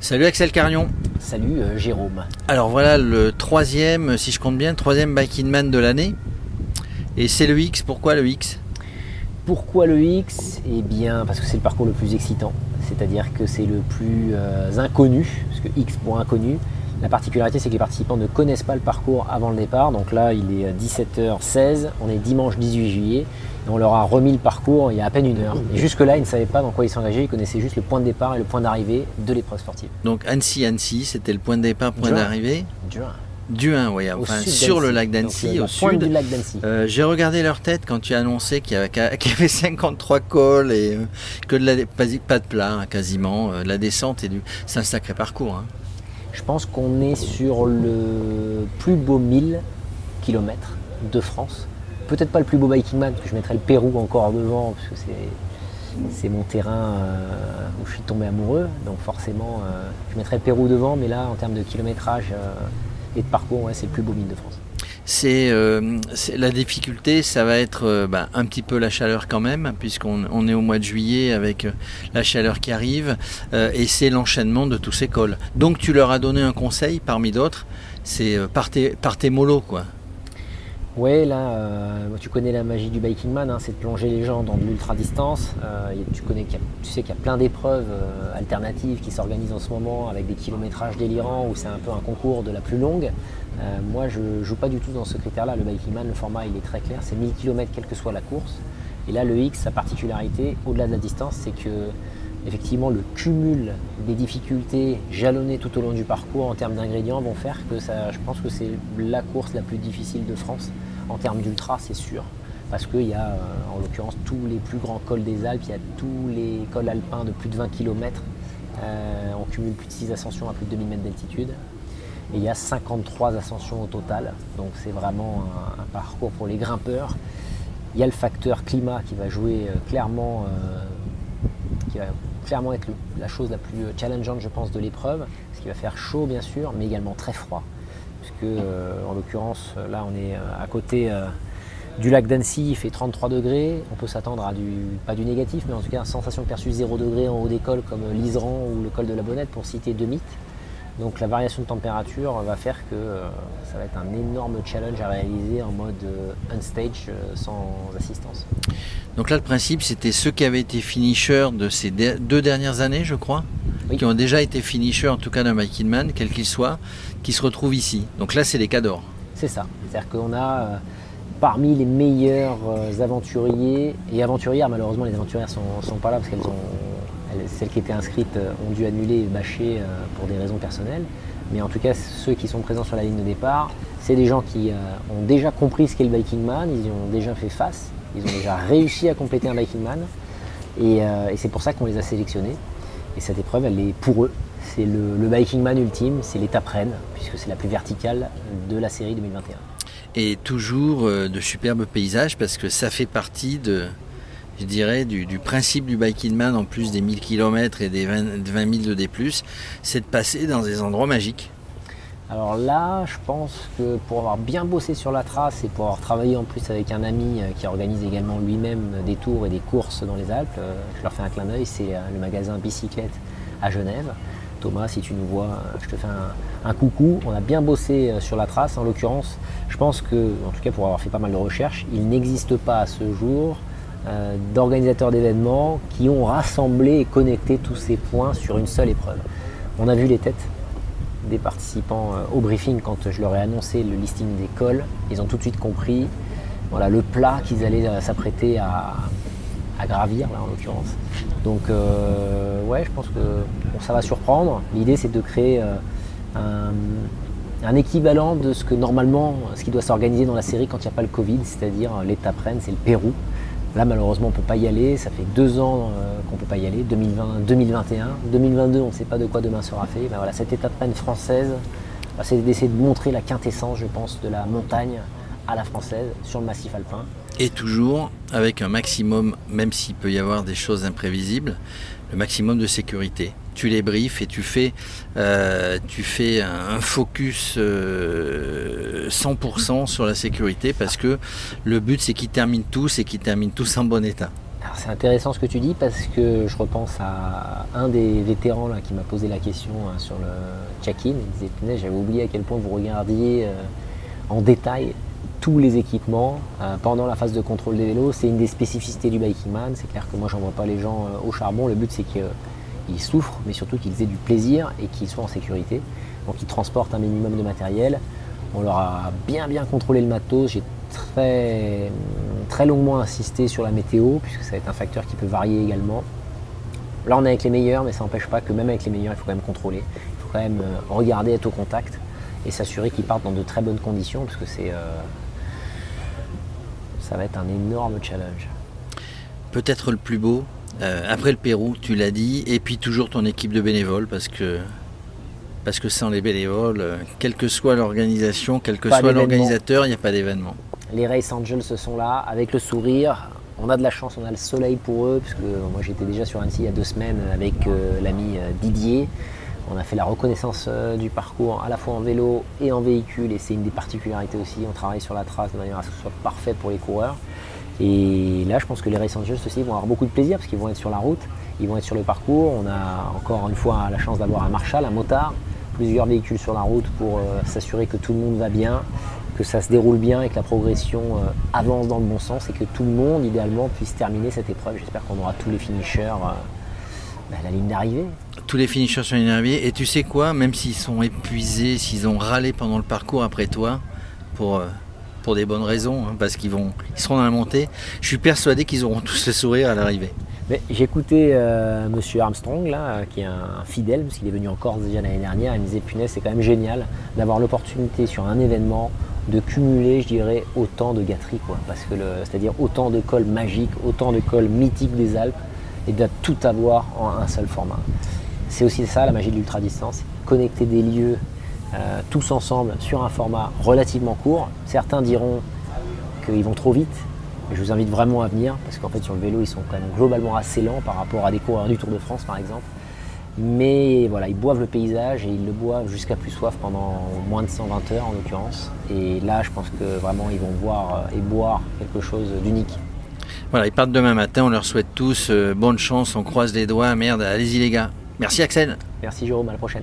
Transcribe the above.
Salut Axel Carion. Salut euh, Jérôme. Alors voilà le troisième, si je compte bien, troisième Biking Man de l'année. Et c'est le X. Pourquoi le X? Pourquoi le X? Eh bien parce que c'est le parcours le plus excitant. C'est-à-dire que c'est le plus euh, inconnu, parce que X pour inconnu. La particularité, c'est que les participants ne connaissent pas le parcours avant le départ. Donc là, il est 17h16, on est dimanche 18 juillet, et on leur a remis le parcours il y a à peine une heure. Et jusque-là, ils ne savaient pas dans quoi ils s'engageaient, ils connaissaient juste le point de départ et le point d'arrivée de l'épreuve sportive. Donc Annecy-Annecy, c'était le point de départ, point d'arrivée Duin. Duin, oui, enfin, sur le lac d'Annecy, au sud. du lac d'Annecy. Euh, J'ai regardé leur tête quand tu as annoncé qu'il y, avait 53 cols et euh, que de la, pas, de plat hein, quasiment. Euh, la descente, et du... c'est un sacré parcours. Hein. Je pense qu'on est sur le plus beau 1000 km de France. Peut-être pas le plus beau biking man, parce que je mettrais le Pérou encore devant, parce que c'est, mon terrain où je suis tombé amoureux. Donc forcément, je mettrais le Pérou devant, mais là, en termes de kilométrage, et de parcours, c'est le plus beau mine de France. Euh, c'est la difficulté, ça va être euh, bah, un petit peu la chaleur quand même, puisqu'on est au mois de juillet avec euh, la chaleur qui arrive, et c'est l'enchaînement de tous ces cols. Donc tu leur as donné un conseil parmi d'autres, c'est par tes mollo quoi. Ouais, là, euh, tu connais la magie du biking man, hein, c'est de plonger les gens dans de l'ultra distance. Euh, tu, connais, tu sais qu'il y a plein d'épreuves euh, alternatives qui s'organisent en ce moment avec des kilométrages délirants où c'est un peu un concours de la plus longue. moi, je ne joue pas du tout dans ce critère-là. Le biking man, le format, il est très clair, c'est 1000 km quelle que soit la course. Et là, le X, sa particularité, au-delà de la distance, c'est que effectivement le cumul des difficultés jalonnées tout au long du parcours en termes d'ingrédients vont faire que ça, je pense que c'est la course la plus difficile de France en termes d'ultra, c'est sûr. Parce qu'il y a euh, en l'occurrence tous les plus grands cols des Alpes, il y a tous les cols alpins de plus de 20 km. Euh, on cumule plus de 6 ascensions à plus de 2000 mètres d'altitude. Et il y a 53 ascensions au total. Donc c'est vraiment un, parcours pour les grimpeurs. Il y a le facteur climat qui va jouer euh, clairement, clairement être la chose la plus challengeante, je pense, de l'épreuve. Parce qu'il va faire chaud, bien sûr, mais également très froid. Puisque, euh, en l'occurrence, là, on est euh, à côté euh, du lac d'Annecy, il fait 33 degrés. On peut s'attendre à du, pas du négatif, mais en tout cas, une sensation perçue 0 degré en haut des cols, comme l'Iseran ou le col de la Bonnette, pour citer deux mythes. Donc la variation de température va faire que ça va être un énorme challenge à réaliser en mode unstage sans assistance. Donc là, le principe, c'était ceux qui avaient été finishers de ces deux dernières années, je crois, qui ont déjà été finishers, en tout cas d'un Biking Man, quel qu'il soit, qui se retrouvent ici. Donc là, c'est les cadors. C'est ça. C'est-à-dire qu'on a euh, parmi les meilleurs euh, aventuriers et aventurières, malheureusement, les aventurières ne sont, pas là parce qu'elles ont, celles qui étaient inscrites euh, ont dû annuler et bâcher pour des raisons personnelles. Mais en tout cas, ceux qui sont présents sur la ligne de départ, c'est des gens qui ont déjà compris ce qu'est le Biking Man, ils y ont déjà fait face ils ont déjà réussi à compléter un Biking Man. Euh, et, c'est pour ça qu'on les a sélectionnés. Et cette épreuve, elle est pour eux. C'est le, le Biking Man ultime, c'est l'étape reine, puisque c'est la plus verticale de la série 2021. Et toujours euh, de superbes paysages, parce que ça fait partie de, je dirais, du, principe du Biking Man, en plus des 1000 km et des 20, 20 000 de D+, c'est de passer dans des endroits magiques. Alors là, je pense que pour avoir bien bossé sur la trace et pour avoir travaillé en plus avec un ami euh, qui organise également lui-même des tours et des courses dans les Alpes, euh, je leur fais un clin d'œil, c'est euh, le magasin Bicyclette à Genève. Thomas, si tu nous vois, je te fais un, coucou. On a bien bossé sur la trace. En l'occurrence, je pense que, en tout cas pour avoir fait pas mal de recherches, il n'existe pas à ce jour d'organisateurs d'événements qui ont rassemblé et connecté tous ces points sur une seule épreuve. On a vu les têtes des participants euh, au briefing quand je leur ai annoncé le listing des cols. Ils ont tout de suite compris voilà, le plat qu'ils allaient euh, s'apprêter à, gravir, là en l'occurrence. Donc, euh, ouais, je pense que ça va surprendre. L'idée, c'est de créer un, un, équivalent de ce que normalement, ce qui doit s'organiser dans la série quand il n'y a pas le Covid, c'est-à-dire l'étape reine, c'est le Pérou. Là, malheureusement, on ne peut pas y aller. Ça fait deux ans euh, qu'on ne peut pas y aller, 2020, 2021. 2022, on ne sait pas de quoi demain sera fait. Ben voilà, cette étape reine française, bah, c'est d'essayer de montrer la quintessence, je pense, de la montagne à la française sur le massif alpin. Et toujours avec un maximum, même s'il peut y avoir des choses imprévisibles, le maximum de sécurité. Tu les briefes et tu fais, fais un, focus 100% sur la sécurité parce que le but c'est qu'ils terminent tous et qu'ils terminent tous en bon état. C'est intéressant ce que tu dis parce que je repense à un des vétérans qui m'a posé la question hein, sur le check-in. Il disait J'avais oublié à quel point vous regardiez en détail tous les équipements euh, pendant la phase de contrôle des vélos. C'est une des spécificités du Biking Man. C'est clair que moi, j'envoie pas les gens euh, au charbon. Le but, c'est qu'ils souffrent, mais surtout qu'ils aient du plaisir et qu'ils soient en sécurité. Donc, ils transportent un minimum de matériel. On leur a bien, bien contrôlé le matos. J'ai très, très longuement insisté sur la météo, puisque ça va être un facteur qui peut varier également. Là, on est avec les meilleurs, mais ça n'empêche pas que même avec les meilleurs, il faut quand même contrôler. Il faut quand même euh, regarder, être au contact et s'assurer qu'ils partent dans de très bonnes conditions, parce que c'est ça va être un énorme challenge. Peut-être le plus beau, euh, après le Pérou, tu l'as dit, et puis toujours ton équipe de bénévoles, parce que, parce que sans les bénévoles, euh, quelle que soit l'organisation, quel que soit l'organisateur, il n'y a pas d'événement. Les Race Angels se sont là, avec le sourire. On a de la chance, on a le soleil pour eux, puisque moi j'étais déjà sur Annecy il y a deux semaines avec euh, l'ami Didier. On a fait la reconnaissance euh, du parcours à la fois en vélo et en véhicule et c'est une des particularités aussi. On travaille sur la trace de manière à ce que ce soit parfait pour les coureurs. Et là, je pense que les Race Angels aussi vont avoir beaucoup de plaisir parce qu'ils vont être sur la route, ils vont être sur le parcours. On a encore une fois la chance d'avoir un marshal, un motard, plusieurs véhicules sur la route pour euh, s'assurer que tout le monde va bien, que ça se déroule bien et que la progression euh, avance dans le bon sens et que tout le monde, idéalement, puisse terminer cette épreuve. J'espère qu'on aura tous les finishers à la ligne d'arrivée tous les finishers sont énervés. Et tu sais quoi, même s'ils sont épuisés, s'ils ont râlé pendant le parcours après toi, pour, euh, pour des bonnes raisons, hein, parce qu'ils vont, ils seront dans la montée, je suis persuadé qu'ils auront tous le sourire à l'arrivée. Écouté euh, Monsieur Armstrong, là, qui est un fidèle, parce qu'il est venu en Corse déjà l'année dernière. Il me disait, punaise, c'est quand même génial d'avoir l'opportunité sur un événement de cumuler, je dirais, autant de gâteries, quoi. Parce que, c'est-à-dire autant de cols magiques, autant de cols mythiques des Alpes, et de tout avoir en un seul format. C'est aussi ça la magie de l'ultra-distance, connecter des lieux euh, tous ensemble sur un format relativement court. Certains diront qu'ils vont trop vite, mais je vous invite vraiment à venir parce qu'en fait sur le vélo ils sont quand même globalement assez lents par rapport à des coureurs du Tour de France par exemple. Mais voilà, ils boivent le paysage et ils le boivent jusqu'à plus soif pendant moins de 120 heures en l'occurrence. Et là, je pense que vraiment, ils vont voir euh, et boire quelque chose d'unique. Voilà, ils partent demain matin, on leur souhaite tous euh, bonne chance, on croise les doigts. Merde, allez-y les gars. Merci Axel. Merci Jérôme, à la prochaine.